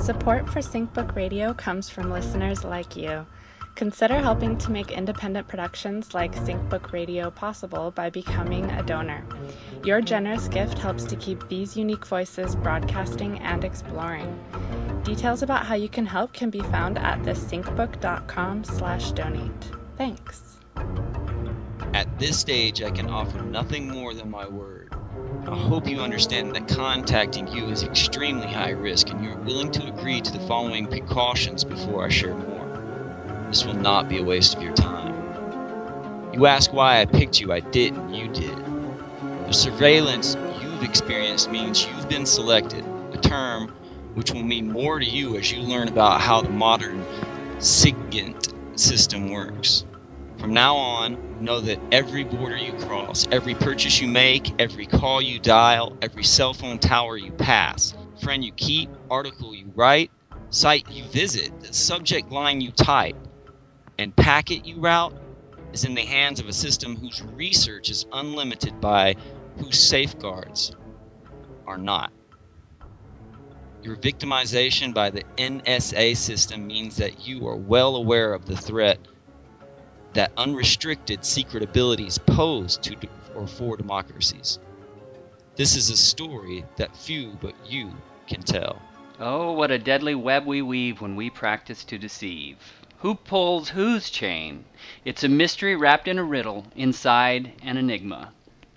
Support for SyncBook Radio comes from listeners like you. Consider helping to make independent productions like SyncBook Radio possible by becoming a donor. Your generous gift helps to keep these unique voices broadcasting and exploring. Details about how you can help can be found at thesyncbook.com slash donate. Thanks. At this stage, I can offer nothing more than my word. I hope you understand that contacting you is extremely high risk and you're willing to agree to the following precautions before I share more. This will not be a waste of your time. You ask why I picked you, I didn't, you did. The surveillance you've experienced means you've been selected, a term which will mean more to you as you learn about how the modern SIGINT system works. From now on, know that every border you cross, every purchase you make, every call you dial, every cell phone tower you pass, friend you keep, article you write, site you visit, subject line you type, and packet you route is in the hands of a system whose research is unlimited by whose safeguards are not. Your victimization by the NSA system means that you are well aware of the threat that unrestricted secret abilities pose to or for democracies. This is a story that few but you can tell. Oh, what a deadly web we weave when we practice to deceive. Who pulls whose chain? It's a mystery wrapped in a riddle, inside an enigma,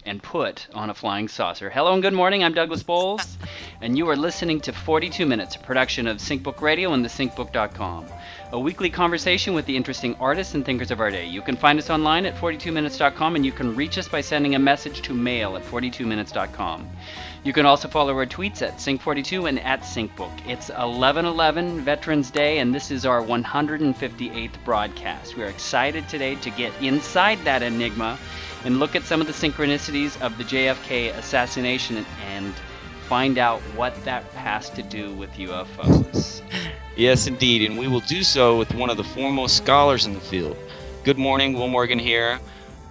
and put on a flying saucer. Hello and good morning. I'm Douglas Bowles, and you are listening to 42 Minutes, a production of SyncBook Radio and thesyncbook.com, a weekly conversation with the interesting artists and thinkers of our day. You can find us online at 42minutes.com, and you can reach us by sending a message to mail at 42minutes.com. You can also follow our tweets at Sync42 and at SyncBook. It's 1111 Veterans Day, and this is our 158th broadcast. We are excited today to get inside that enigma and look at some of the synchronicities of the JFK assassination and find out what that has to do with UFOs. yes, indeed, and we will do so with one of the foremost scholars in the field. Good morning, Will Morgan here.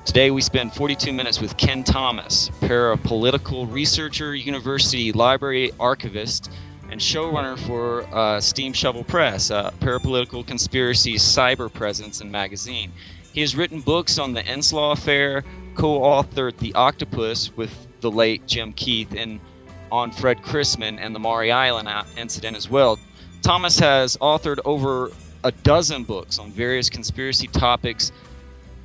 Today we spend 42 minutes with Kenn Thomas, parapolitical researcher, university library archivist, and showrunner for uh, Steam Shovel Press, uh, Parapolitical Conspiracy Cyber Presence and Magazine. He has written books on the Inslaw Affair, co-authored The Octopus with the late Jim Keith, and on Fred Crisman and the Maury Island incident as well. Thomas has authored over a dozen books on various conspiracy topics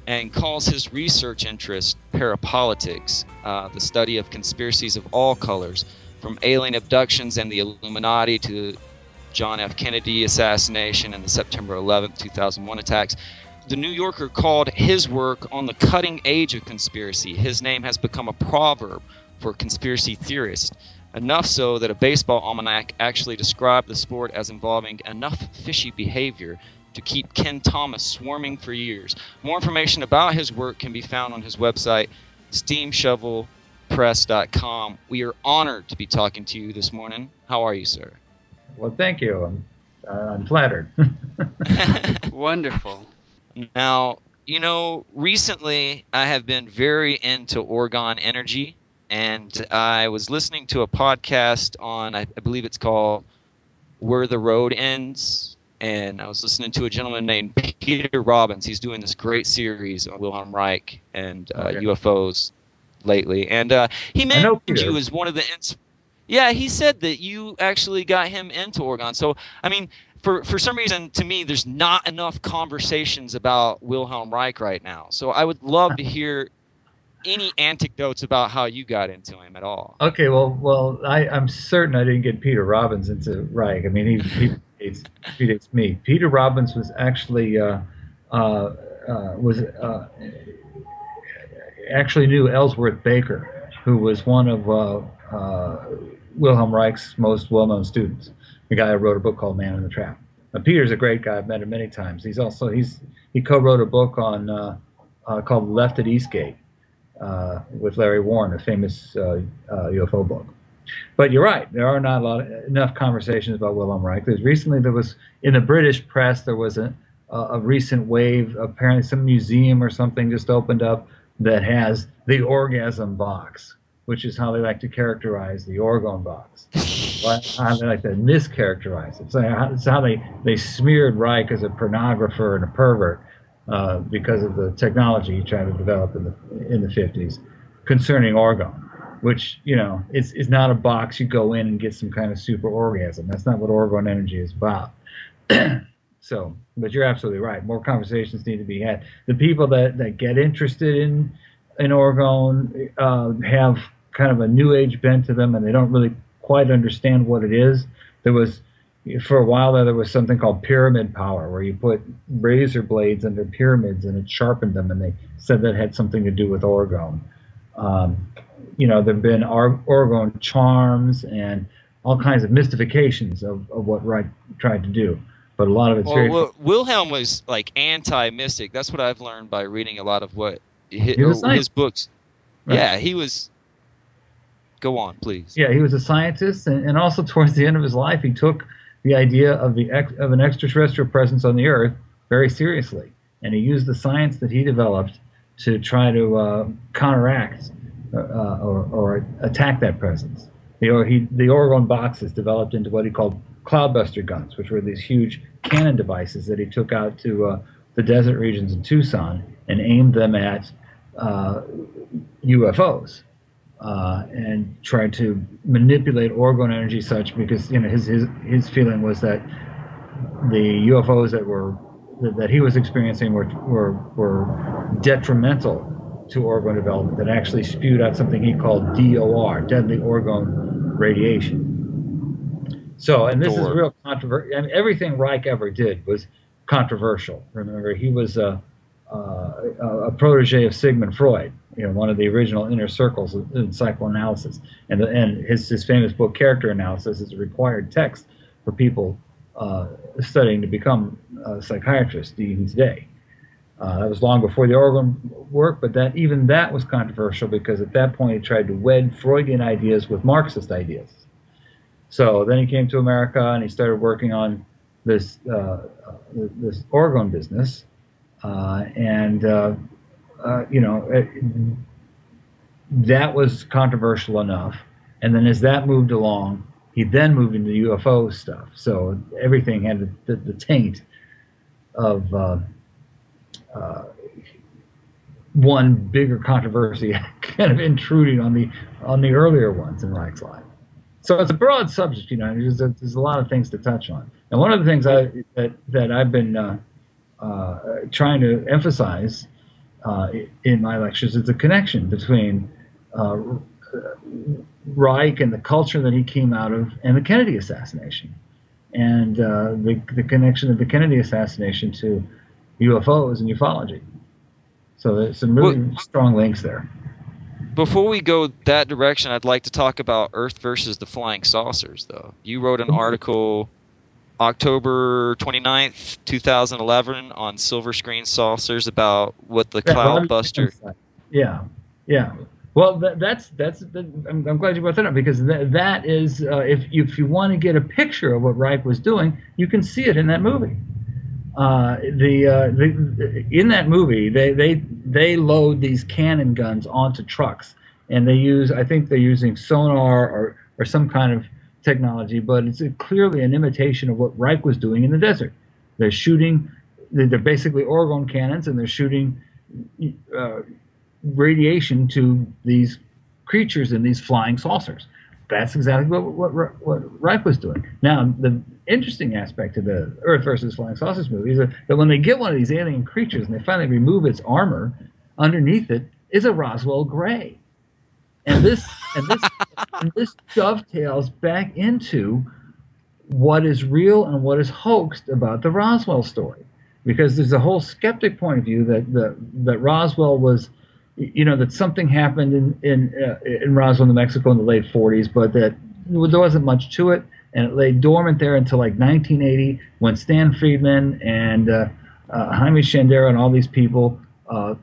and calls his research interest parapolitics, uh, the study of conspiracies of all colors, from alien abductions and the Illuminati to John F. Kennedy assassination and the September 11th, 2001 attacks. The New Yorker called his work on the cutting edge of conspiracy. His name has become a proverb for conspiracy theorists. Enough so that a baseball almanac actually described the sport as involving enough fishy behavior to keep Kenn Thomas swarming for years. More information about his work can be found on his website, steamshovelpress.com. We are honored to be talking to you this morning. How are you, sir? Well, thank you. I'm, uh, I'm flattered. Wonderful. Now, you know, recently I have been very into Orgone Energy, and I was listening to a podcast on, I, I believe it's called Where the Road Ends and I was listening to a gentleman named Peter Robbins. He's doing this great series on Wilhelm Reich and uh, okay. UFOs lately, and uh, he mentioned you as one of the. Ins- yeah, he said that you actually got him into Orgone. So, I mean, for for some reason, to me, there's not enough conversations about Wilhelm Reich right now. So, I would love to hear any anecdotes about how you got into him at all. Okay, well, well, I, I'm certain I didn't get Peter Robbins into Reich. I mean, he, he predates, me. Peter Robbins was actually uh, uh, uh, was uh, actually knew Elsworth Baker, who was one of uh, uh, Wilhelm Reich's most well-known students. The guy who wrote a book called Man in the Trap. Now, Peter's a great guy. I've met him many times. He's also he's he co-wrote a book on called Left at Eastgate Uh, with Larry Warren, a famous uh, uh, UFO book. But you're right. There are not a lot enough conversations about Wilhelm Reich. There's recently there was in the British press there was a, a recent wave. Apparently, some museum or something just opened up that has the orgasm box, which is how they like to characterize the orgone box. how they like to mischaracterize it. How, it's how they, they smeared Reich as a pornographer and a pervert uh, because of the technology he tried to develop in the in the 50s concerning orgone, which you know is is not a box you go in and get some kind of super orgasm. That's not what orgone energy is about. so, but you're absolutely right. More conversations need to be had. The people that that get interested in in orgone uh, have kind of a new age bent to them, and they don't really quite understand what it is. There was for a while there, there was something called pyramid power, where you put razor blades under pyramids and it sharpened them, and they said that had something to do with orgone. Um, you know, there have been or- orgone charms and all kinds of mystifications of, of what Reich tried to do. But a lot of it's well, very. Well, Wilhelm was like anti-mystic. That's what I've learned by reading a lot of what his, his books. Right. Yeah, he was go on, please. Yeah, he was a scientist, and, and also towards the end of his life, he took the idea of the ex, of an extraterrestrial presence on the Earth very seriously, and he used the science that he developed to try to uh, counteract uh, or, or, attack that presence. The, or he, the orgone boxes developed into what he called cloudbuster guns, which were these huge cannon devices that he took out to uh, the desert regions in Tucson and aimed them at UFOs. Uh, uh, and tried to manipulate orgone energy such because you know his his his feeling was that the UFOs that were that he was experiencing were were were detrimental to orgone development that actually spewed out something he called DOR, deadly orgone radiation. So, and this DOR. is real controversial. I mean, everything Reich ever did was controversial. Remember, he was a, a protege of Sigmund Freud you know one of the original inner circles in psychoanalysis, and the, and his his famous book Character Analysis is a required text for people uh, studying to become a psychiatrist even today. Uh, that was long before the orgone work, but that even that was controversial because at that point he tried to wed Freudian ideas with Marxist ideas. So then he came to America and he started working on this uh, this orgone business, uh, and uh, uh, you know, it, that was controversial enough. And then as that moved along, he then moved into UFO stuff. So everything had the, the, the taint of uh, uh, one bigger controversy kind of intruding on the on the earlier ones in Reich's life. So it's a broad subject, you know. There's a, there's a lot of things to touch on. And one of the things I that that I've been uh, uh trying to emphasize uh, in my lectures is the connection between uh, Reich and the culture that he came out of and the Kennedy assassination, and uh, the, the connection of the Kennedy assassination to UFOs and ufology. So there's some really well, strong links there. Before we go that direction, I'd like to talk about Earth versus the flying saucers, though. You wrote an article October 29th, 2011 on Silver Screen Saucers about what the yeah, Cloudbuster. Yeah, yeah. Well, that, that's that's. I'm, I'm, glad you brought that up because that, that is uh, if if you want to get a picture of what Reich was doing, you can see it in that movie. Uh, the, uh, the in that movie they they they load these cannon guns onto trucks and they use I think they're using sonar or or some kind of technology, but it's clearly an imitation of what Reich was doing in the desert. They're shooting, they're basically orgone cannons, and they're shooting uh, radiation to these creatures in these flying saucers. That's exactly what, what, what Reich was doing. Now, the interesting aspect of the Earth versus Flying Saucers movie is that when they get one of these alien creatures and they finally remove its armor, underneath it is a Roswell Gray. And this and this and this dovetails back into what is real and what is hoaxed about the Roswell story, because there's a whole skeptic point of view that the, that Roswell was, you know, that something happened in in uh, in Roswell, New Mexico, in the late 40s, but that there wasn't much to it, and it lay dormant there until like 1980 when Stan Friedman and uh, uh, Jaime Shandera and all these people uh,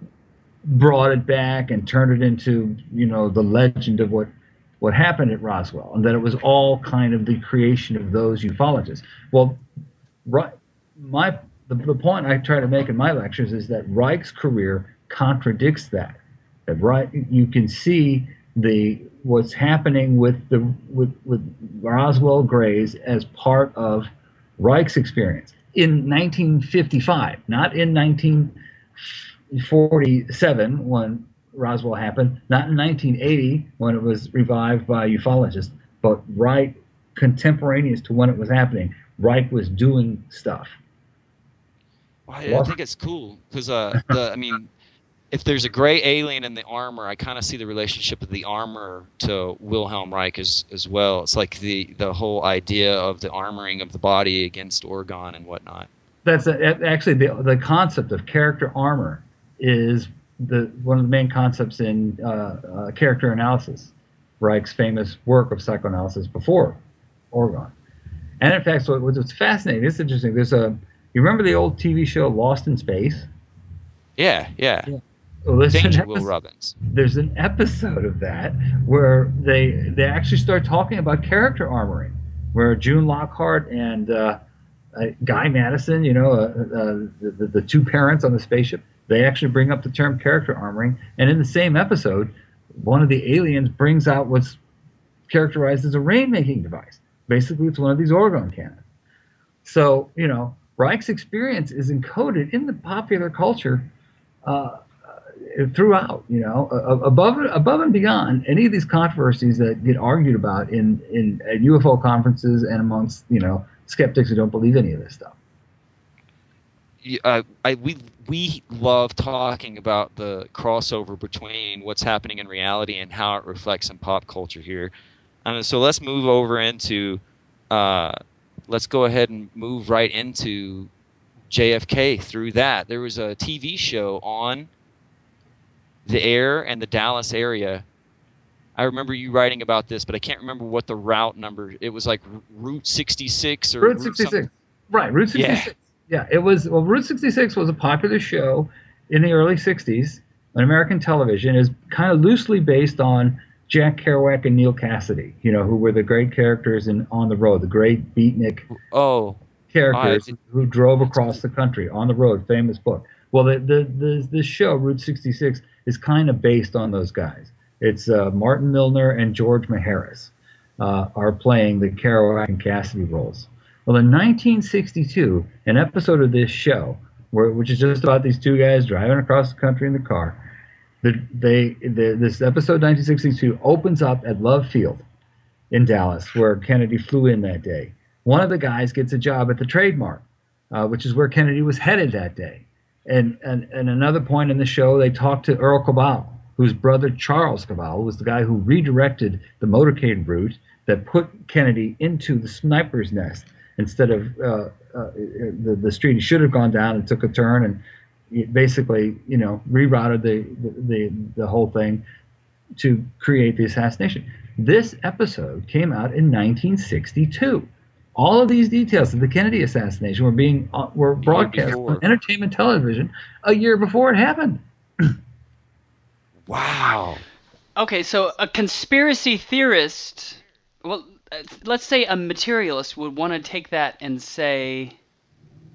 brought it back and turned it into you know the legend of what what happened at Roswell, and that it was all kind of the creation of those ufologists. Well, right, my the, the point I try to make in my lectures is that Reich's career contradicts that. That right, you can see the what's happening with the with, with Roswell Grays as part of Reich's experience in 1955, not in 1947 when Roswell happened, not in 1980 when it was revived by ufologists, but right contemporaneous to when it was happening. Reich was doing stuff. Well, I, I think it's cool because uh, the I mean, if there's a gray alien in the armor, I kind of see the relationship of the armor to Wilhelm Reich as as well. It's like the the whole idea of the armoring of the body against Orgone and whatnot. That's a, actually the the concept of character armor is the one of the main concepts in uh, uh, character analysis. Reich's famous work of psychoanalysis before Orgone. And in fact, so what's fascinating, it's interesting. There's a you remember the old TV show Lost in Space? Yeah, yeah. yeah. Well, there's Danger an Will episode- Robbins. There's an episode of that where they they actually start talking about character armoring, where June Lockhart and uh, uh, Guy Madison, you know, uh, uh, the, the two parents on the spaceship, they actually bring up the term character armoring, and in the same episode, one of the aliens brings out what's characterized as a rainmaking device. Basically, it's one of these orgone cannons. So, you know, Reich's experience is encoded in the popular culture uh, throughout. You know, uh, above above and beyond any of these controversies that get argued about in in at UFO conferences and amongst you know skeptics who don't believe any of this stuff. Uh, I we we love talking about the crossover between what's happening in reality and how it reflects in pop culture here. Um, so let's move over into uh, let's go ahead and move right into JFK through that. There was a TV show on the air and the Dallas area. I remember you writing about this, but I can't remember what the route number. It was like Route 66 or Route something. 66. Right, Route 66. Yeah. It was well Route 66 was a popular show in the early 60s on American television is kind of loosely based on Jack Kerouac and Neal Cassady, you know, who were the great characters in On the Road, the great beatnik Oh, characters I- who drove across the country on the road, famous book. Well, the the the this show Route 66 is kind of based on those guys. It's uh, Martin Milner and George Maharis uh, are playing the Kerouac and Cassidy roles. Well, in 1962, an episode of this show, where, which is just about these two guys driving across the country in the car, the, they the, this episode 1962 opens up at Love Field in Dallas, where Kennedy flew in that day. One of the guys gets a job at the Trade Mart, uh, which is where Kennedy was headed that day. And, and and another point in the show, they talked to Earle Cabell, whose brother Charles Cabell was the guy who redirected the motorcade route that put Kennedy into the sniper's nest instead of uh, uh, the, the street he should have gone down and took a turn and it basically, you know, rerouted the, the, the whole thing to create the assassination. This episode came out in 1962. All of these details of the Kennedy assassination were being uh, were broadcast on entertainment television a year before it happened. wow. Okay, so a conspiracy theorist, well, Uh, let's say a materialist would want to take that and say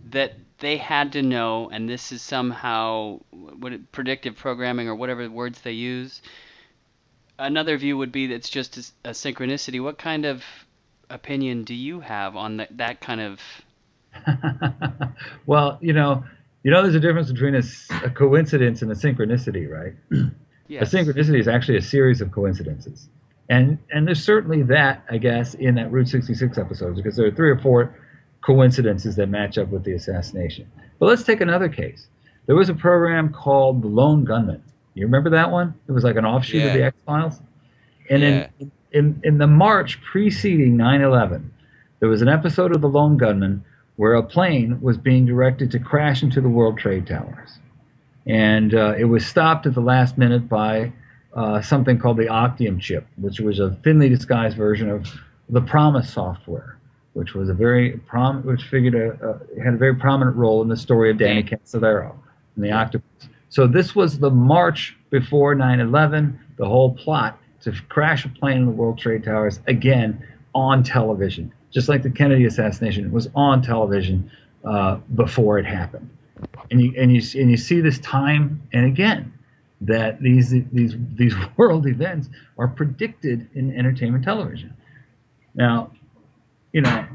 that they had to know, and this is somehow what it- predictive programming or whatever words they use. Another view would be that it's just a synchronicity. What kind of opinion do you have on that, that kind of? well, you know, you know, there's a difference between a coincidence and a synchronicity, right? Yes. A synchronicity is actually a series of coincidences, and and there's certainly that, I guess, in that Route 66 episode because there are three or four coincidences that match up with the assassination. But let's take another case. There was a program called The Lone Gunmen. You remember that one? It was like an offshoot of the X Files. And Yeah. in, in in the March preceding 9/11, there was an episode of The Lone Gunmen where a plane was being directed to crash into the World Trade Towers and uh, it was stopped at the last minute by uh, something called the Octium chip, which was a thinly disguised version of the PROMIS software, which was a very prom, which figured a, had a very prominent role in the story of Danny Casolaro and the Octopus. So this was the March before 9/11, the whole plot to crash a plane in the World Trade Towers again on television, just like the Kennedy assassination. It was on television uh, before it happened and you and you and you see this time and again that these these these world events are predicted in entertainment television. Now, you know,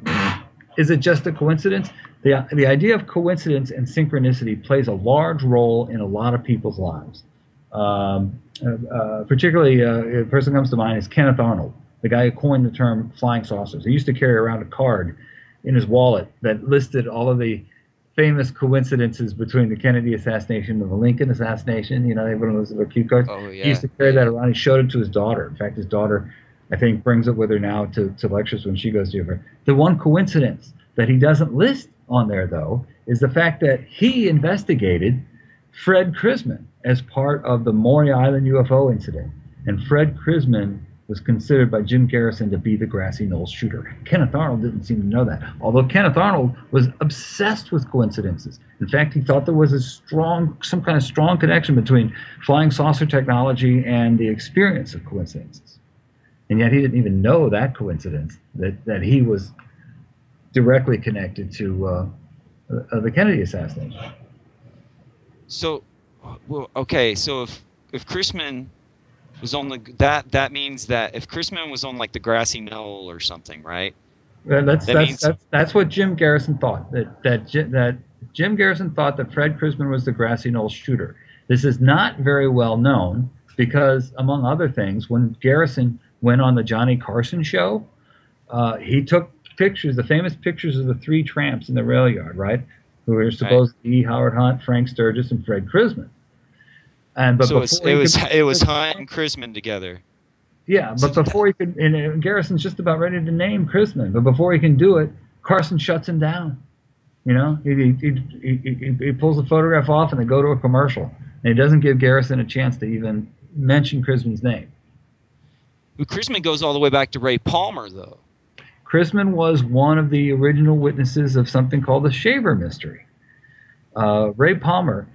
is it just a coincidence? The, the idea of coincidence and synchronicity plays a large role in a lot of people's lives. Um, uh, uh, particularly, uh, a person comes to mind is Kenneth Arnold, the guy who coined the term flying saucers. He used to carry around a card in his wallet that listed all of the famous coincidences between the Kennedy assassination and the Lincoln assassination. You know, they one of those little cue cards. Oh yeah. He used to carry that around. He showed it to his daughter. In fact, his daughter, I think, brings it with her now to, to lectures when she goes to her. The one coincidence that he doesn't list on there, though, is the fact that he investigated Fred Crisman as part of the Maury Island UFO incident. And Fred Crisman was considered by Jim Garrison to be the grassy knoll shooter. Kenneth Arnold didn't seem to know that, although Kenneth Arnold was obsessed with coincidences. In fact, he thought there was a strong, some kind of strong connection between flying saucer technology and the experience of coincidences. And yet he didn't even know that coincidence, that, that he was directly connected to uh, uh, the Kennedy assassination. So, well, okay. So if if Crisman was on the that that means that if Crisman was on like the grassy knoll or something, right? Well, that's That that's, means- that's that's what Jim Garrison thought. That that that Jim Garrison thought that Fred Crisman was the grassy knoll shooter. This is not very well known because, among other things, when Garrison went on the Johnny Carson show, uh, he took pictures, the famous pictures of the three tramps in the rail yard, right? Who were supposed to be Howard Hunt, Frank Sturgis, and Fred Crisman. And but so it was could- it was Hunt and Crisman together. Yeah, but before he could, and Garrison's just about ready to name Crisman, but before he can do it, Carson shuts him down. You know, he, he, he, he, he pulls the photograph off and they go to a commercial. And he doesn't give Garrison a chance to even mention Crisman's name. Well, Crisman goes all the way back to Ray Palmer, though. Crisman was one of the original witnesses of something called the Shaver Mystery. Uh, Ray Palmer,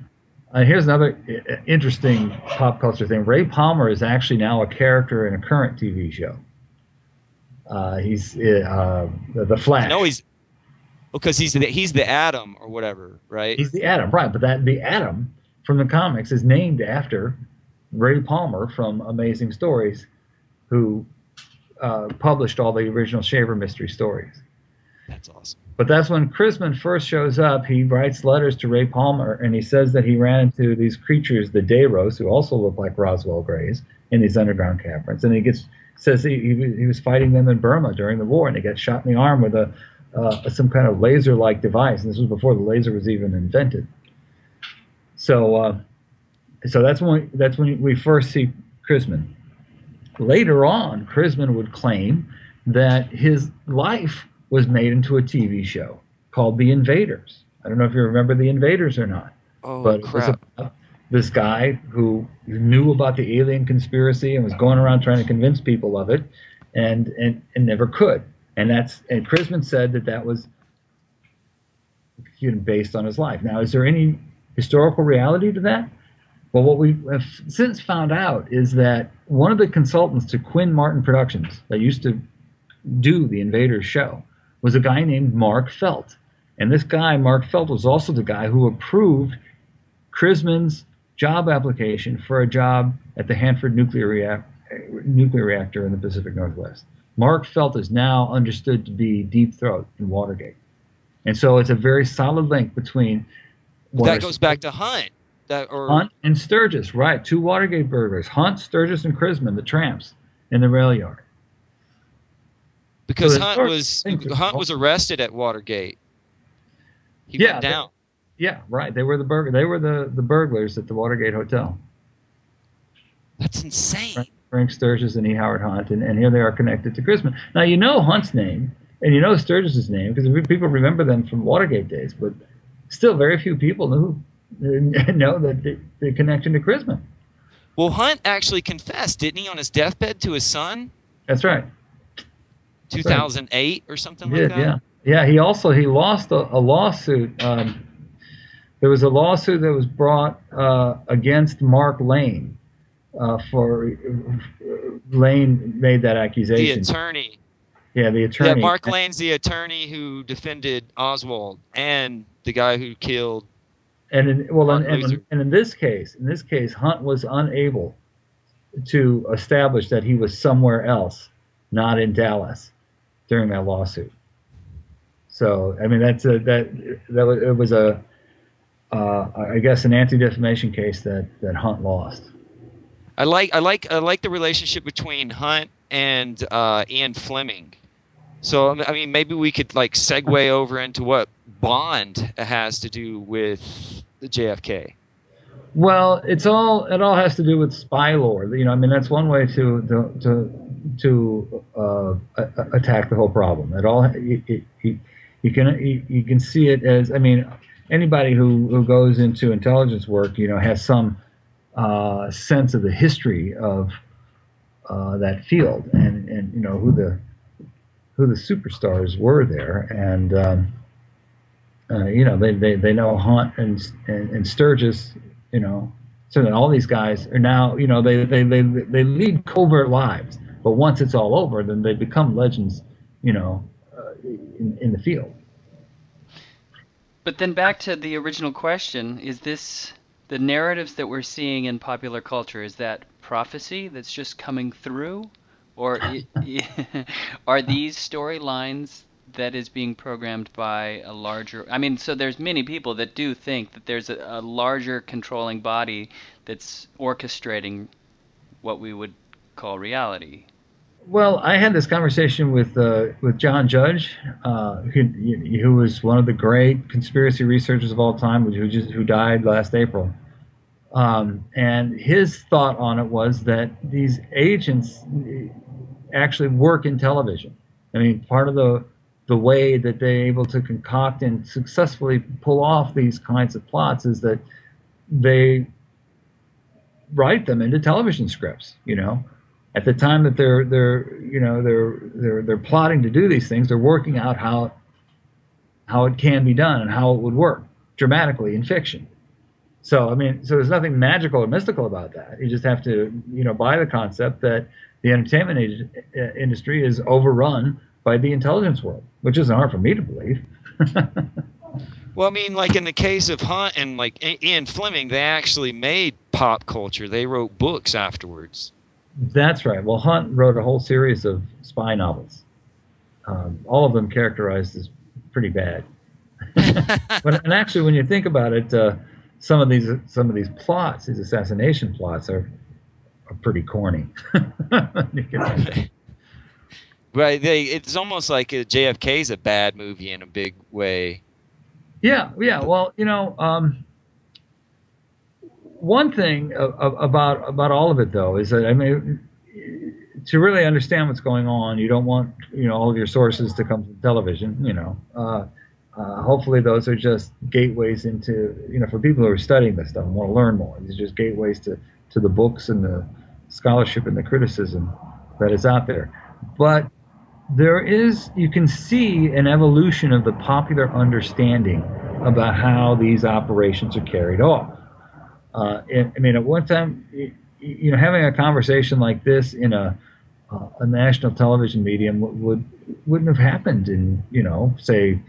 uh, here's another i- i- interesting pop culture thing. Ray Palmer is actually now a character in a current TV show. Uh, he's uh, the, the Flash. Know he's because he's the he's the Atom or whatever, right? He's the Atom, right? But that the Atom from the comics is named after Ray Palmer from Amazing Stories, who uh, published all the original Shaver mystery stories. That's awesome. But that's when Crisman first shows up. He writes letters to Ray Palmer, and he says that he ran into these creatures, the Deros, who also look like Roswell Greys, in these underground caverns. And he gets says he, he, he was fighting them in Burma during the war, and he got shot in the arm with a uh, some kind of laser-like device. And this was before the laser was even invented. So, uh, so that's when we, that's when we first see Crisman. Later on, Crisman would claim that his life was made into a TV show called The Invaders. I don't know if you remember The Invaders or not, Oh but it was crap! about this guy who knew about the alien conspiracy and was going around trying to convince people of it, and and, and never could. And that's and Crisman said that that was you know, based on his life. Now, is there any historical reality to that? Well, what we have since found out is that one of the consultants to Quinn Martin Productions that used to do the Invaders show was a guy named Mark Felt. And this guy, Mark Felt, was also the guy who approved Crisman's job application for a job at the Hanford nuclear, reac- nuclear reactor in the Pacific Northwest. Mark Felt is now understood to be Deep Throat in Watergate. And so it's a very solid link between that goes back to Hunt. That or Hunt and Sturgis, right? Two Watergate burglars. Hunt, Sturgis, and Crisman, the tramps in the rail yard. Because Hunt was Hunt was arrested at Watergate. He Yeah, went they- down. Yeah, right. They were the burg- They were the, the burglars at the Watergate Hotel. That's insane. Frank Sturgis and E. Howard Hunt, and, and here they are connected to Crisman. Now you know Hunt's name, and you know Sturgis's name because people remember them from Watergate days, but still very few people knew know that the, the connection to Crisman. Well, Hunt actually confessed, didn't he, on his deathbed to his son, That's right. 2008 or something He like that. yeah, yeah. He also he lost a, a lawsuit. Um, there was a lawsuit that was brought uh, against Mark Lane uh, for Lane made that accusation. The attorney. yeah, the attorney. Yeah. Mark Lane's the attorney who defended Oswald and the guy who killed And in, well, and, and, and in this case, in this case, Hunt was unable to establish that he was somewhere else, not in Dallas, during that lawsuit. So I mean, that's a that that was, it was a uh, I guess an anti-defamation case that that Hunt lost. I like I like I like the relationship between Hunt and uh, Ian Fleming. So I mean, maybe we could like segue over into what Bond has to do with the JFK. Well, it's all it all has to do with spy lore. You know, I mean, that's one way to to to, to uh, attack the whole problem. It all you can you, can see it as I mean, anybody who who goes into intelligence work, you know, has some uh, sense of the history of uh, that field and and you know who the who the superstars were there and. Um, uh, you know, they, they, they know Hunt and, and, and Sturgis, you know, so that all these guys are now, you know, they, they, they, they lead covert lives, but once it's all over, then they become legends, you know, uh, in, in the field. But then back to the original question: Is this the narratives that we're seeing in popular culture? Is that prophecy that's just coming through, or are these storylines that is being programmed by a larger? I mean, so there's many people that do think that there's a, a larger controlling body that's orchestrating what we would call reality. Well, I had this conversation with uh, with John Judge, uh, who, who was one of the great conspiracy researchers of all time, who just who died last April. Um, and his thought on it was that these agents actually work in television. I mean, part of the the way that they're able to concoct and successfully pull off these kinds of plots is that they write them into television scripts. You know, at the time that they're they're you know they're they're they're plotting to do these things, they're working out how how it can be done and how it would work dramatically in fiction. So I mean, so there's nothing magical or mystical about that. You just have to you know buy the concept that the entertainment uh, industry is overrun by the intelligence world, which isn't hard for me to believe. Well, I mean, like in the case of Hunt and like Ian Fleming, they actually made pop culture. They wrote books afterwards. That's right. Well, Hunt wrote a whole series of spy novels, um, all of them characterized as pretty bad. but and actually, when you think about it, uh, some of these some of these plots, these assassination plots, are are pretty corny. Right? They it's almost like JFK is a bad movie in a big way. yeah, yeah. Well, you know, um, one thing about about all of it though is that I mean, to really understand what's going on, you don't want you know all of your sources to come from television. You know, uh, uh, hopefully those are just gateways into you know for people who are studying this stuff and want to learn more. These are just gateways to to the books and the scholarship and the criticism that is out there. But there is you can see an evolution of the popular understanding about how these operations are carried off. Uh, and, I mean, at one time, you know, having a conversation like this in a uh, a national television medium would, would wouldn't have happened in you know say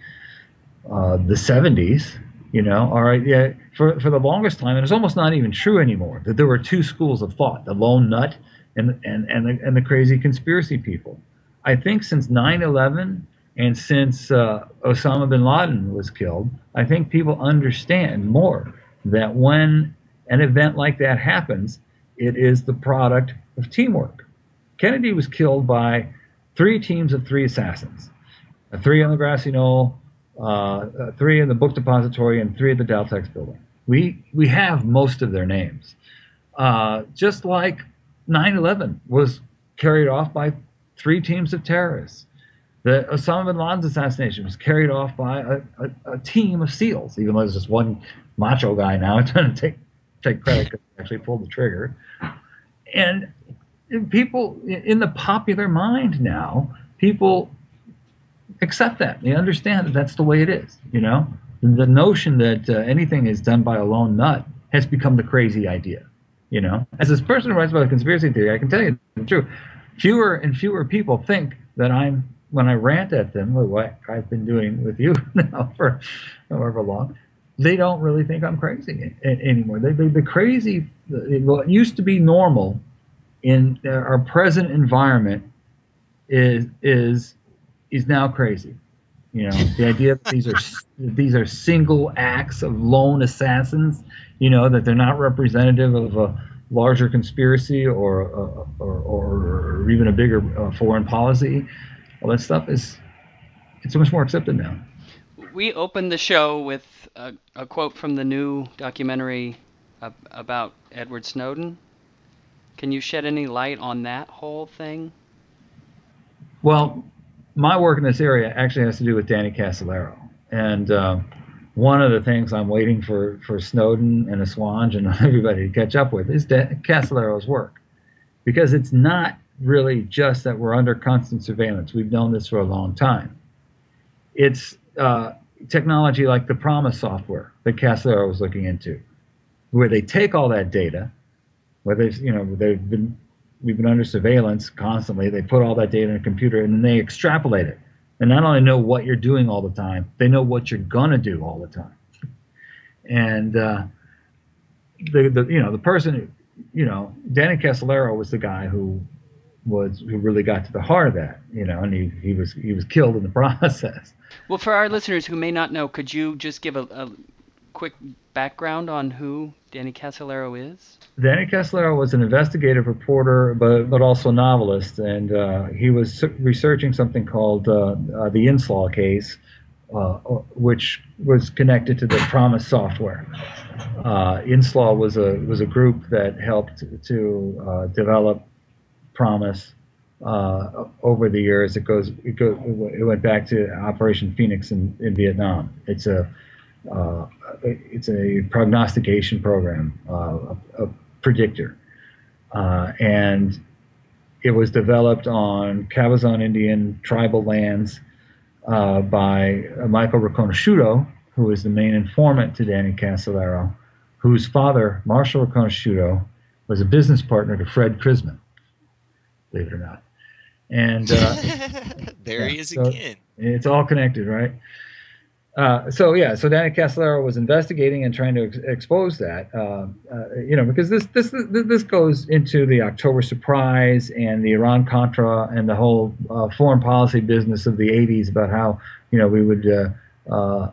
uh, the 70s. You know, all right, yeah. For for the longest time, and it's almost not even true anymore that there were two schools of thought: the lone nut and and and the, and the crazy conspiracy people. I think since 9/11 and since uh, Osama bin Laden was killed, I think people understand more that when an event like that happens, it is the product of teamwork. Kennedy was killed by three teams of three assassins, three on the grassy knoll, uh, three in the book depository, and three at the Daltex building. We we have most of their names. Uh, just like 9/11 was carried off by three teams of terrorists. The Osama bin Laden's assassination was carried off by a, a, a team of SEALs, even though there's just one macho guy now trying to take take credit because actually pulled the trigger. And people in the popular mind now, people accept that. They understand that that's the way it is. You know, the notion that uh, anything is done by a lone nut has become the crazy idea. You know, as this person who writes about a conspiracy theory, I can tell you the truth. Fewer and fewer people think that I'm when I rant at them, what I've been doing with you now for however long. They don't really think I'm crazy anymore. They, they, the crazy, what used to be normal in our present environment is is is now crazy. You know, the idea that these are these are single acts of lone assassins. You know that they're not representative of a larger conspiracy or or, or, or even a bigger uh, foreign policy. All that stuff is it's so much more accepted now. We opened the show with a, a quote from the new documentary about Edward Snowden. Can you shed any light on that whole thing? Well, my work in this area actually has to do with Danny Casolaro. And uh, one of the things I'm waiting for, for Snowden and Assange and everybody to catch up with is da- Casolaro's work. Because it's not really just that we're under constant surveillance. We've known this for a long time. It's uh, technology like the PROMIS software that Casolaro was looking into, where they take all that data, where they've, you know, they've been we've been under surveillance constantly. They put all that data in a computer and then they extrapolate it. And not only know what you're doing all the time, they know what you're gonna do all the time. And uh, the, the you know the person you know Danny Casolaro was the guy who was who really got to the heart of that you know and he, he was he was killed in the process. Well, for our listeners who may not know, could you just give a, a quick background on who Danny Casolaro is? Danny Casolaro was an investigative reporter, but but also a novelist, and uh, he was researching something called uh, uh, the Inslaw case, uh, which was connected to the PROMIS software. Uh, Inslaw was a was a group that helped to uh, develop PROMIS. over the years, it goes it, go, it went back to Operation Phoenix in, in Vietnam. It's a uh, it's a prognostication program, uh, a, a, predictor, uh, and it was developed on Cabazon Indian tribal lands uh, by Michael Riconosciuto, who is the main informant to Danny Casolaro, whose father, Marshall Riconosciuto, was a business partner to Fred Crisman, believe it or not. And uh, there yeah, he is so again. It's all connected, right? Uh, so yeah, so Danny Casolaro was investigating and trying to ex- expose that, uh, uh, you know, because this this this goes into the October surprise and the Iran Contra and the whole uh, foreign policy business of the '80s about how you know we would uh,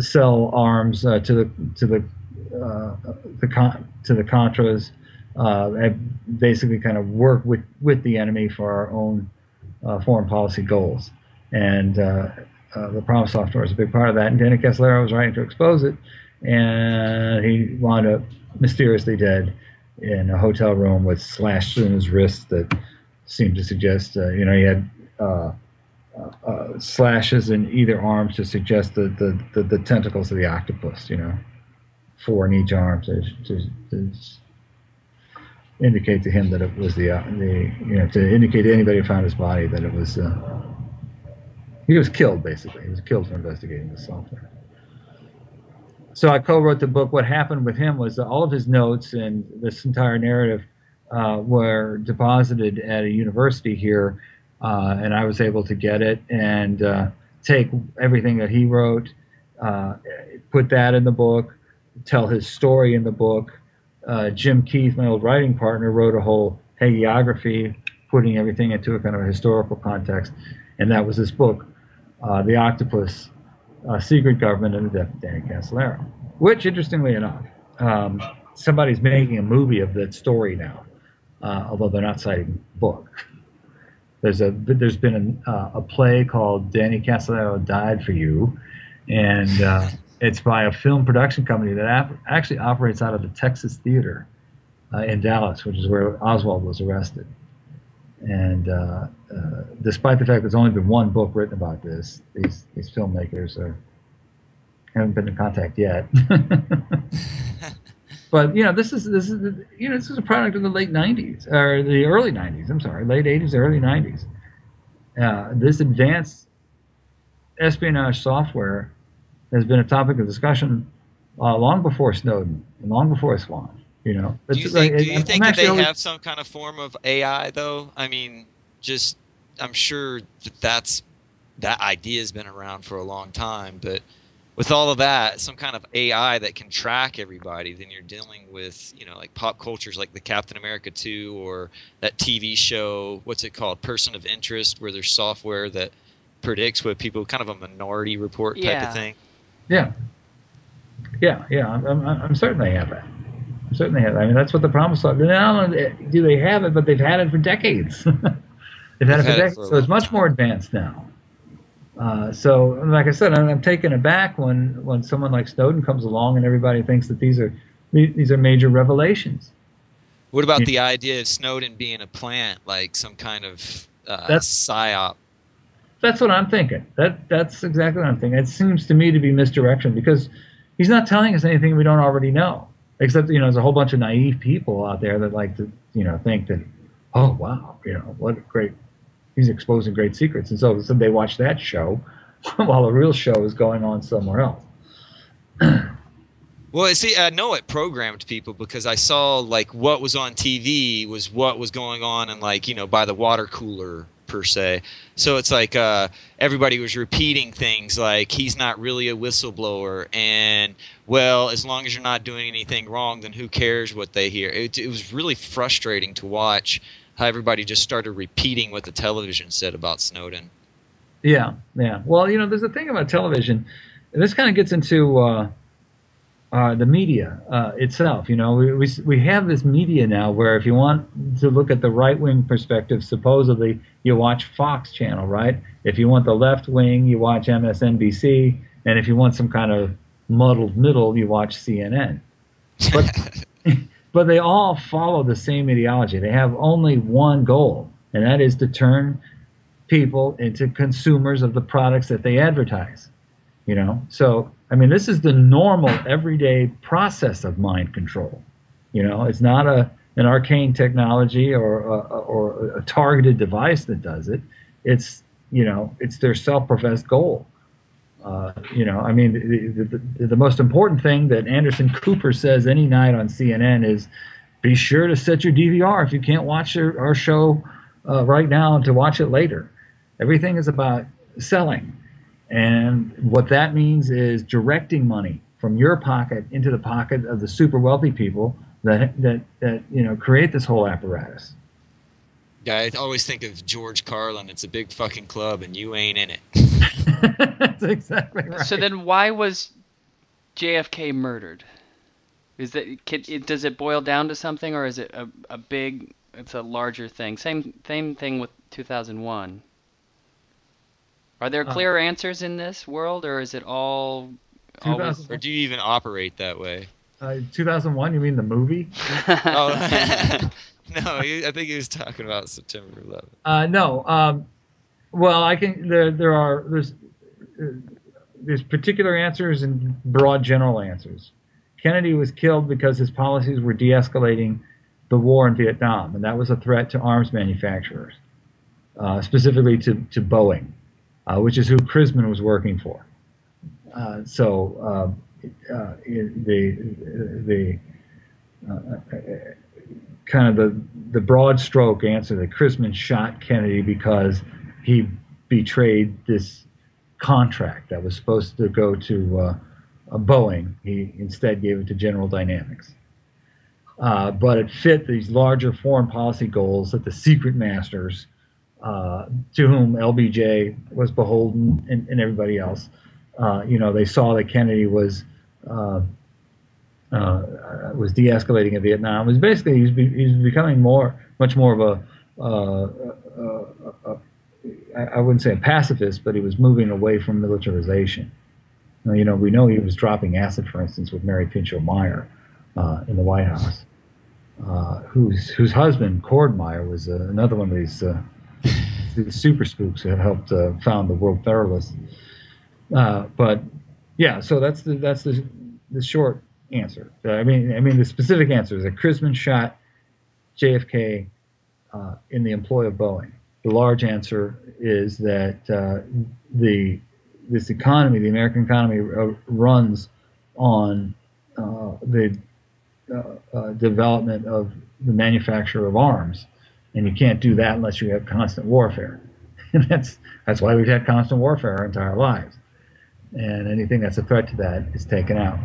sell arms to the to the the con- to the Contras, and basically kind of work with with the enemy for our own foreign policy goals, and uh, the PROMIS software is a big part of that. And Danny Casolaro was writing to expose it, and he wound up mysteriously dead in a hotel room with slashes in his wrist that seemed to suggest, uh, you know, he had uh, uh, uh slashes in either arm to suggest the, the, the, the, tentacles of the octopus, you know, four in each arm to, to, to indicate to him that it was the, uh, the you know, to indicate to anybody who found his body that it was uh, he was killed, basically. He was killed for investigating the software. So I co-wrote the book. What happened with him was that all of his notes and this entire narrative uh, were deposited at a university here, uh, and I was able to get it and uh, take everything that he wrote, uh, put that in the book, tell his story in the book. Uh, Jim Keith, my old writing partner, wrote a whole hagiography, putting everything into a kind of a historical context, and that was this book uh, the octopus uh, secret government and the death of Danny Casolaro. Which, interestingly enough, um, somebody's making a movie of that story now, uh, although they're not citing the book. There's a there's been a, uh, a play called Danny Casolaro Died for You, and uh, it's by a film production company that ap- actually operates out of the Texas Theater uh, in Dallas, which is where Oswald was arrested. And uh, uh, despite the fact there's only been one book written about this, these these filmmakers are haven't been in contact yet. but you know, this is this is you know this is a product of the late '90s or the early '90s. I'm sorry, late '80s, early '90s. Uh, this advanced espionage software has been a topic of discussion uh, long before Snowden and long before Assange. You know, do you think, do you think that they always, have some kind of form of AI though? I mean, just I'm sure that that's that idea has been around for a long time, but with all of that, some kind of AI that can track everybody, then you're dealing with, you know, like pop cultures like the Captain America 2 or that TV show, what's it called? Person of Interest, where there's software that predicts what people, kind of a minority report type Yeah. of thing. Yeah. Yeah, yeah. I'm, I'm, I'm certain they have that. I'm certain they have that. I mean, that's what the PROMIS of. Not only do they have it, but they've had it for decades. they've had it They've for had it decades. for so it's much more advanced now. Uh, so, like I said, I'm, I'm taken aback when, when someone like Snowden comes along and everybody thinks that these are these are major revelations. What about Yeah. the idea of Snowden being a plant, like some kind of uh, That's- psyop? That's what I'm thinking. That that's exactly what I'm thinking. It seems to me to be misdirection because he's not telling us anything we don't already know. Except you know, there's a whole bunch of naive people out there that like to you know think that, oh wow, you know what a great, he's exposing great secrets, and so, so they watch that show while the real show is going on somewhere else. Well, see, I know it programmed people because I saw like what was on TV was what was going on, and like you know by the water cooler per se. So it's like uh, everybody was repeating things like he's not really a whistleblower, and well, as long as you're not doing anything wrong, then who cares what they hear? It, it was really frustrating to watch how everybody just started repeating what the television said about Snowden. Yeah, yeah. Well, you know, there's a thing about television. This kind of gets into uh, uh, the media uh, itself. You know, we, we we have this media now where if you want to look at the right wing perspective, supposedly you watch Fox Channel, right? If you want the left wing, you watch MSNBC, and if you want some kind of muddled middle, you watch CNN. But but they all follow the same ideology. They have only one goal, and that is to turn people into consumers of the products that they advertise. You know, so I mean, this is the normal, everyday process of mind control. You know, it's not a an arcane technology or a, or a targeted device that does it. It's you know, it's their self-professed goal. Uh, you know, I mean, the, the, the, the most important thing that Anderson Cooper says any night on CNN is be sure to set your DVR if you can't watch our, our show uh, right now to watch it later. Everything is about selling. And what that means is directing money from your pocket into the pocket of the super wealthy people that, that, that you know, create this whole apparatus. Yeah, I always think of George Carlin. It's a big fucking club, and you ain't in it. That's exactly right. So then, why was JFK murdered? Is that can, it, does it boil down to something, or is it a, a big? It's a larger thing. Same same thing with 2001. Are there Uh, clear answers in this world, or is it all? always- Or do you even operate that way? uh, 2001, you mean the movie? Oh, no, he- I think he was talking about September 11th. Uh, no. Um, well, I can. There, there are. There's, uh, there's particular answers and broad general answers. Kennedy was killed because his policies were de-escalating the war in Vietnam, and that was a threat to arms manufacturers, uh, specifically to to Boeing, uh, which is who Crisman was working for. Uh, so uh, uh, the the uh, kind of the the broad stroke answer that Crisman shot Kennedy because he betrayed this contract that was supposed to go to uh, Boeing. He instead gave it to General Dynamics. Uh, but it fit these larger foreign policy goals that the secret masters, uh, to whom LBJ was beholden and, and everybody else, uh, you know, they saw that Kennedy was uh, uh, was de-escalating in Vietnam. It was basically he was, be, he was becoming more, much more of a, uh, uh, uh, I wouldn't say a pacifist, but he was moving away from militarization. Now, you know, we know he was dropping acid, for instance, with Mary Pinchot Meyer uh, in the White House, uh, whose whose husband Cord Meyer was uh, another one of these, these super spooks that helped uh, found the World Federalists. Uh, but yeah, so that's the that's the the short answer. Uh, I mean, I mean the specific answer is that Crisman shot JFK uh, in the employ of Boeing. The large answer is that uh, the this economy, the American economy, uh, runs on the development of the manufacture of arms, and you can't do that unless you have constant warfare. And that's that's why we've had constant warfare our entire lives. and anything that's a threat to that is taken out.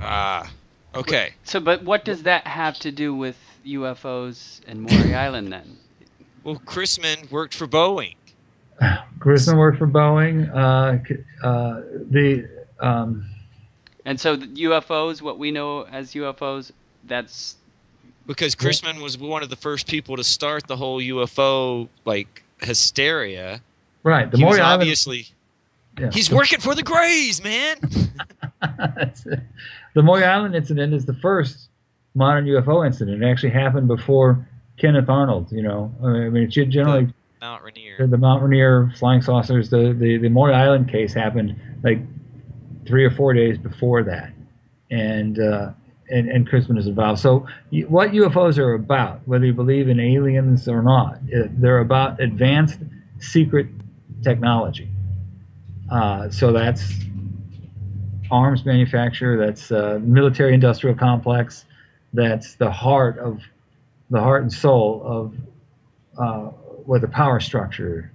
Ah, okay. So, but what does that have to do with UFOs and Maury Island then? Well, Crisman worked for Boeing. Crisman worked for Boeing. Uh, uh, the um, And so the UFOs, what we know as UFOs, that's because Crisman was one of the first people to start the whole UFO like hysteria. right. The he was obviously yeah. he's working for the Greys, man. The Maury Island incident is the first modern UFO incident. It actually happened before Kenneth Arnold. You know, I mean, it generally Mount Rainier. the Mount Rainier flying saucers. The, the the Maury Island case happened like three or four days before that, and uh, and and Crisman is involved. So what UFOs are about, whether you believe in aliens or not, uh, they're about advanced secret technology. Uh, so that's arms manufacture. That's uh, military industrial complex. That's the heart of the heart and soul of uh, what the power structure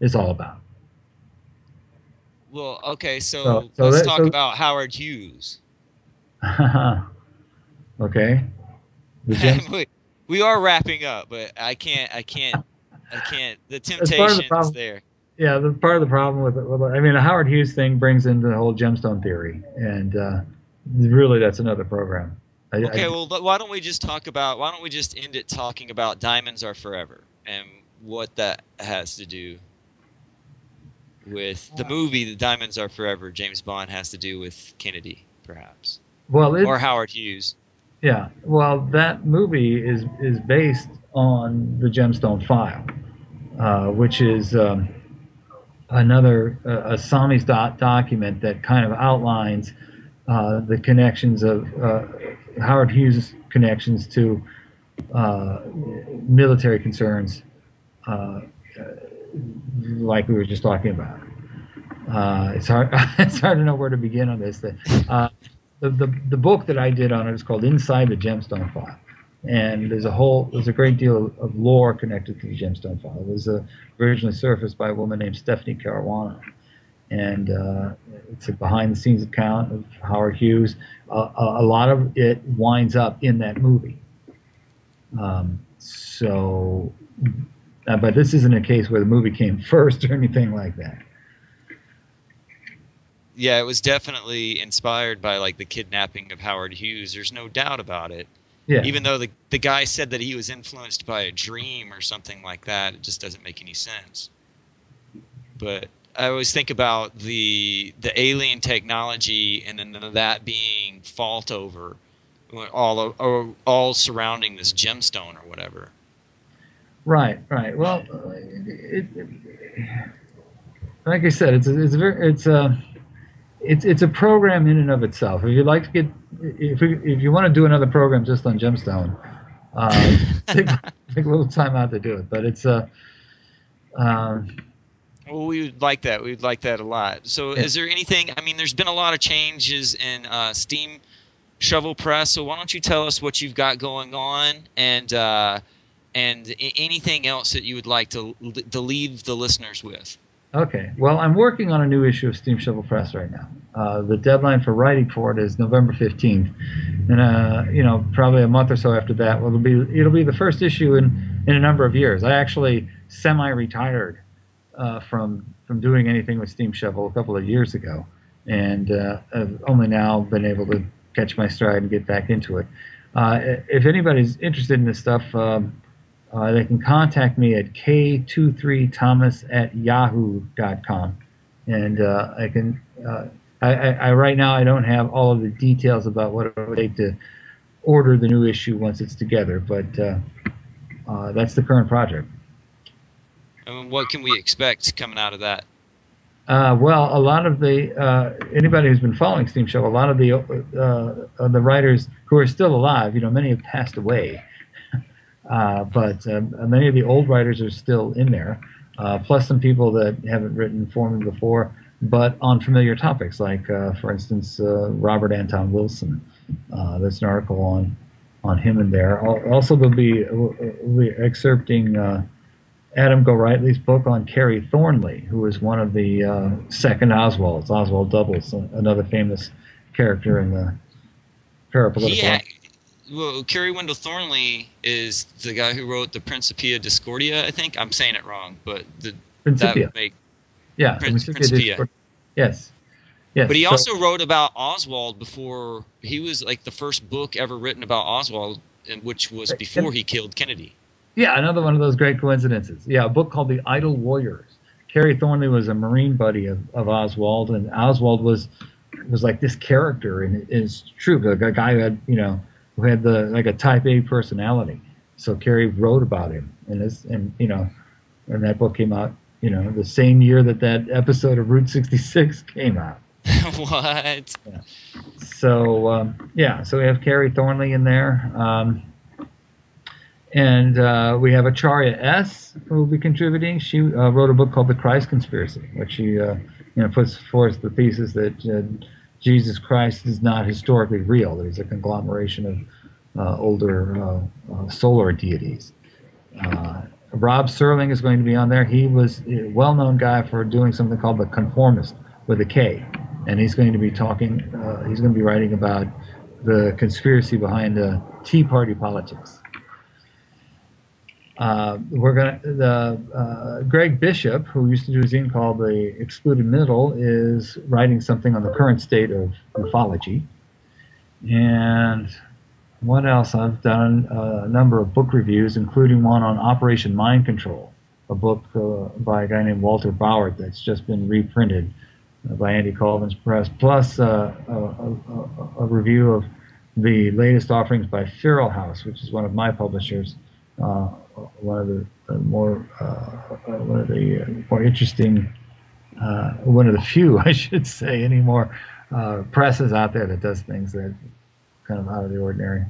is all about. Well, okay, so, So- so let's that- talk so- about Howard Hughes. okay. We, we are wrapping up, but I can't, I can't, I can't. The of the temptation is there. yeah, the part of the problem with it. With, I mean, the Howard Hughes thing brings into the whole gemstone theory, and uh, really, that's another program. I, Okay, I, well, why don't we just talk about? Why don't we just end it talking about diamonds are forever and what that has to do with the movie "The Diamonds Are Forever"? James Bond has to do with Kennedy, perhaps, well, it, or Howard Hughes. Yeah, well, that movie is is based on the Gemstone File, uh, which is um, another uh, a samizdat document that kind of outlines uh, the connections of uh, Howard Hughes' connections to uh, military concerns, uh, like we were just talking about. It's hard it's hard to know where to begin on this. Uh, the, the, the book that I did on it is called Inside the Gemstone File. And there's a whole, there's a great deal of lore connected to the Gemstone File. It was uh, originally surfaced by a woman named Stephanie Caruana. And uh, it's a behind the scenes account of Howard Hughes. Uh, a, a lot of it winds up in that movie. Um, so, uh, but this isn't a case where the movie came first or anything like that. Yeah, it was definitely inspired by like the kidnapping of Howard Hughes. There's no doubt about it. Yeah. Even though the the guy said that he was influenced by a dream or something like that, it just doesn't make any sense. But I always think about the the alien technology and then that being fault over all or all surrounding this gemstone or whatever. Right, right. Well, it, it, like I said, it's a, it's a very it's a it's it's a program in and of itself. If you'd like to get if we, if you want to do another program just on gemstone, uh, take, take a little time out to do it. But it's a um, Well, we would like that. We would like that a lot. So, Yeah. is there anything? I mean, there's been a lot of changes in uh, Steam Shovel Press. So, why don't you tell us what you've got going on and uh, and anything else that you would like to to leave the listeners with? Okay. Well, I'm working on a new issue of Steam Shovel Press right now. Uh, the deadline for writing for it is November 15th, and uh, you know, probably a month or so after that, well, it'll be it'll be the first issue in in a number of years. I actually semi-retired uh, from from doing anything with Steam Shovel a couple of years ago, and uh, I've only now been able to catch my stride and get back into it. Uh, if anybody's interested in this stuff. Um, uh, they can contact me at k23thomas at yahoo.com. And uh, I can, uh, I, I, I, right now, I don't have all of the details about what it would take to order the new issue once it's together, but uh, uh, that's the current project. And what can we expect coming out of that? Uh, well, a lot of the uh, anybody who's been following Steam Show, a lot of the uh, uh, the writers who are still alive, you know, many have passed away, uh, but uh, many of the old writers are still in there. Uh, plus some people that haven't written for me before, but on familiar topics, like uh, for instance uh, Robert Anton Wilson. There's an article on on him in there. Also, there'll be we'll be excerpting. Adam Gorightly's book on Kerry Thornley, who was one of the second Oswalds, Oswald Doubles, another famous character in the parapolitical. Well, Kerry Wendell Thornley is the guy who wrote the Principia Discordia. I think I'm saying it wrong, but the Principia. that make yeah, Prince- Principia. Discord- Yes. Yes. But he so- also wrote about Oswald before he was like the first book ever written about Oswald, which was before he killed Kennedy. Yeah, another one of those great coincidences. Yeah, a book called The Idle Warriors. Kerry Thornley was a Marine buddy of, of Oswald, and Oswald was was like this character, and it is true. Like a guy who had you know who had the like a Type A personality. So Kerry wrote about him, and this and you know, and that book came out you know the same year that that episode of Route 66 came out. what? Yeah. So um, yeah, so we have Kerry Thornley in there, um, and uh, we have Acharya S. who will be contributing. She uh, wrote a book called The Christ Conspiracy, which she uh, you know puts forth the thesis that uh, Jesus Christ is not historically real. That he's a conglomeration of uh, older uh, uh, solar deities. Uh, Rob Sterling is going to be on there. He was a well-known guy for doing something called the Konformist with a K, and he's going to be talking. Uh, he's going to be writing about the conspiracy behind the Tea Party politics. Uh, we're to the uh, Greg Bishop, who used to do a zine called The Excluded Middle, is writing something on the current state of ufology. And what else? I've done a number of book reviews, including one on Operation Mind Control, a book uh, by a guy named Walter Bowart that's just been reprinted by Andy Colvin's Press, plus uh, a, a, a, a review of the latest offerings by Feral House, which is one of my publishers, uh, one of the uh, more uh, one of the uh, more interesting, uh, one of the few, I should say, any more uh, presses out there that does things that kind of out of the ordinary.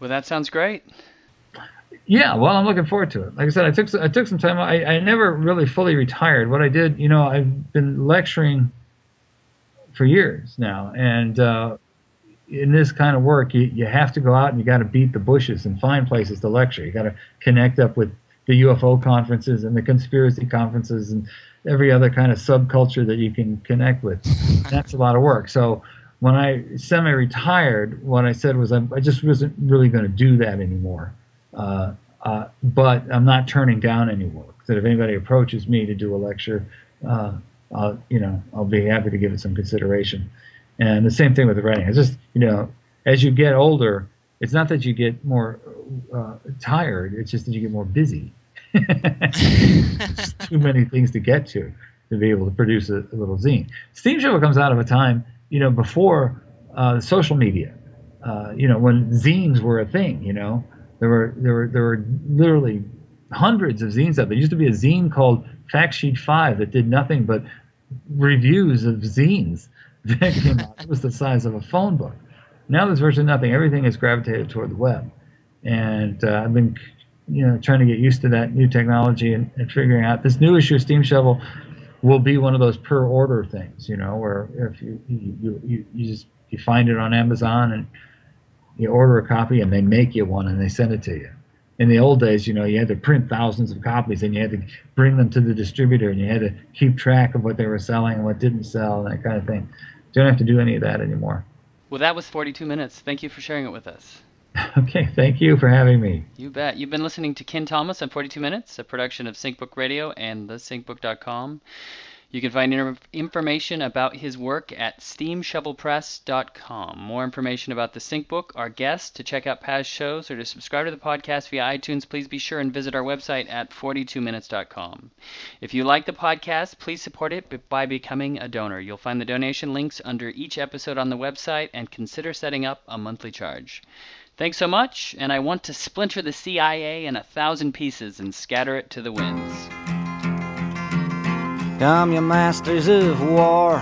Well, that sounds great. Yeah, well, I'm looking forward to it. Like I said, I took I took some time. I, I never really fully retired. What I did, you know, I've been lecturing for years now, and uh, in this kind of work, you, you have to go out and you got to beat the bushes and find places to lecture. You got to connect up with the UFO conferences and the conspiracy conferences and every other kind of subculture that you can connect with. That's a lot of work. So when I semi-retired, what I said was I, I just wasn't really going to do that anymore. Uh, uh, but I'm not turning down any work. That if anybody approaches me to do a lecture, uh, I'll, you know, I'll be happy to give it some consideration. And the same thing with the writing. It's just, you know, as you get older, it's not that you get more uh, tired. It's just that you get more busy. Too many things to get to to be able to produce a, a little zine. Steam Shovel comes out of a time, you know, before uh, social media. Uh, you know, when zines were a thing. You know, there were there were there were literally hundreds of zines out there. There used to be a zine called Fact Sheet Five that did nothing but reviews of zines came out. It was the size of a phone book. Now there's virtually nothing. Everything is gravitated toward the web, and uh, I've been, you know, trying to get used to that new technology and, and figuring out this new issue of Steam Shovel will be one of those per order things, you know, where if you you, you, you just you find it on Amazon and you order a copy and they make you one and they send it to you. In the old days, you know, you had to print thousands of copies and you had to bring them to the distributor and you had to keep track of what they were selling and what didn't sell and that kind of thing. You don't have to do any of that anymore. Well, that was 42 minutes. Thank you for sharing it with us. Okay, thank you for having me. You bet. You've been listening to Kenn Thomas on 42 Minutes, a production of SyncBook Radio and thesyncbook.com. You can find information about his work at steamshovelpress.com. More information about the Sync Book, our guests, to check out past shows, or to subscribe to the podcast via iTunes, please be sure and visit our website at 42minutes.com. If you like the podcast, please support it by becoming a donor. You'll find the donation links under each episode on the website and consider setting up a monthly charge. Thanks so much, and I want to splinter the CIA in a thousand pieces and scatter it to the winds. Come, you masters of war.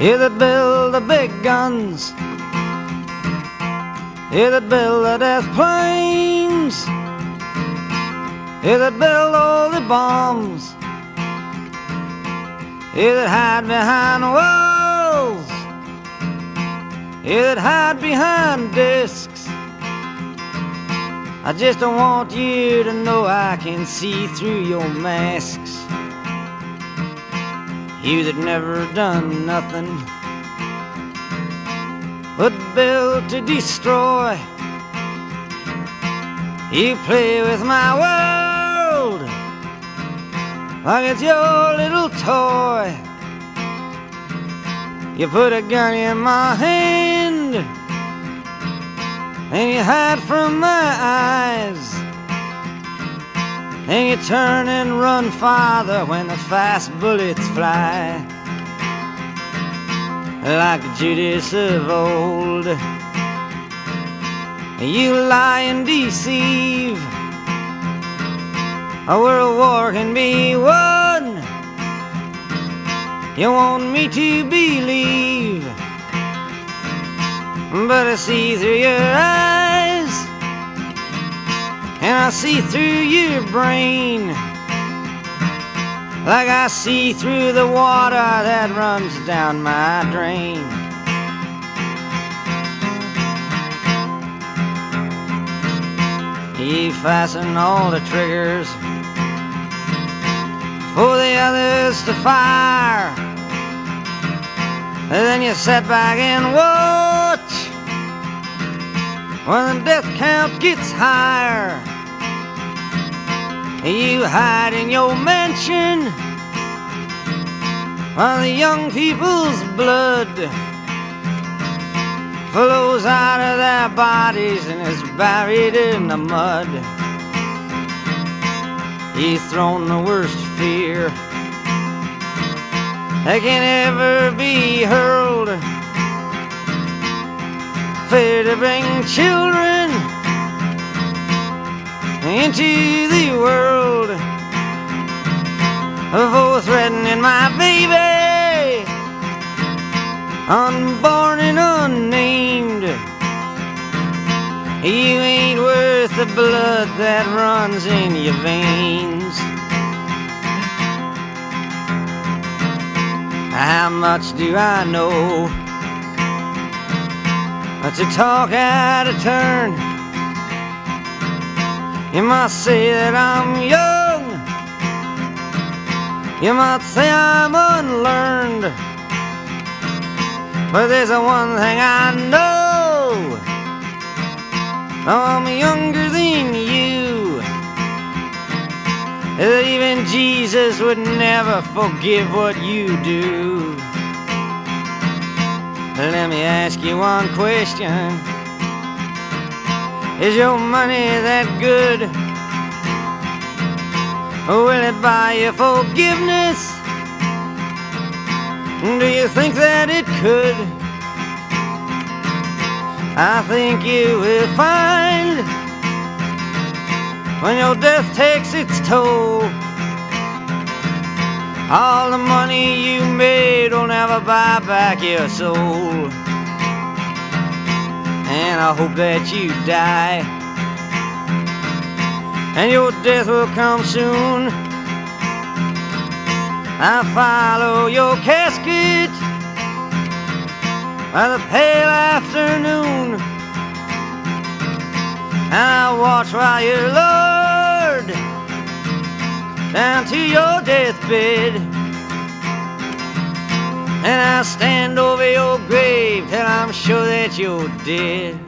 You that build the big guns. You that build the death planes. You that build all the bombs. You that hide behind walls. You that hide behind discs. I just don't want you to know I can see through your masks. You that never done nothing but build to destroy. You play with my world like it's your little toy. You put a gun in my hand and you hide from my eyes. And you turn and run farther when the fast bullets fly. Like Judas of old, you lie and deceive. A world war can be won. You want me to believe but I see through your eyes, and I see through your brain, like I see through the water that runs down my drain. You fasten all the triggers for the others to fire. And then you sit back and watch when the death count gets higher. You hide in your mansion while the young people's blood flows out of their bodies and is buried in the mud. You've thrown the worst fear that can ever be hurled. Fear to bring children into the world. For threatening my baby, unborn and unnamed. You ain't worth the blood that runs in your veins. How much do I know? To talk out of turn. You might say that I'm young. You might say I'm unlearned. But there's one thing I know. I'm younger than you. Even Jesus would never forgive what you do. Let me ask you one question. Is your money that good? Will it buy you forgiveness? Do you think that it could? I think you will find when your death takes its toll. All the money you made will never buy back your soul. And I hope that you die. And your death will come soon. I follow your casket by the pale afternoon. And I watch while you're lowered down to your deathbed. And I stand over your grave till I'm sure that you're dead.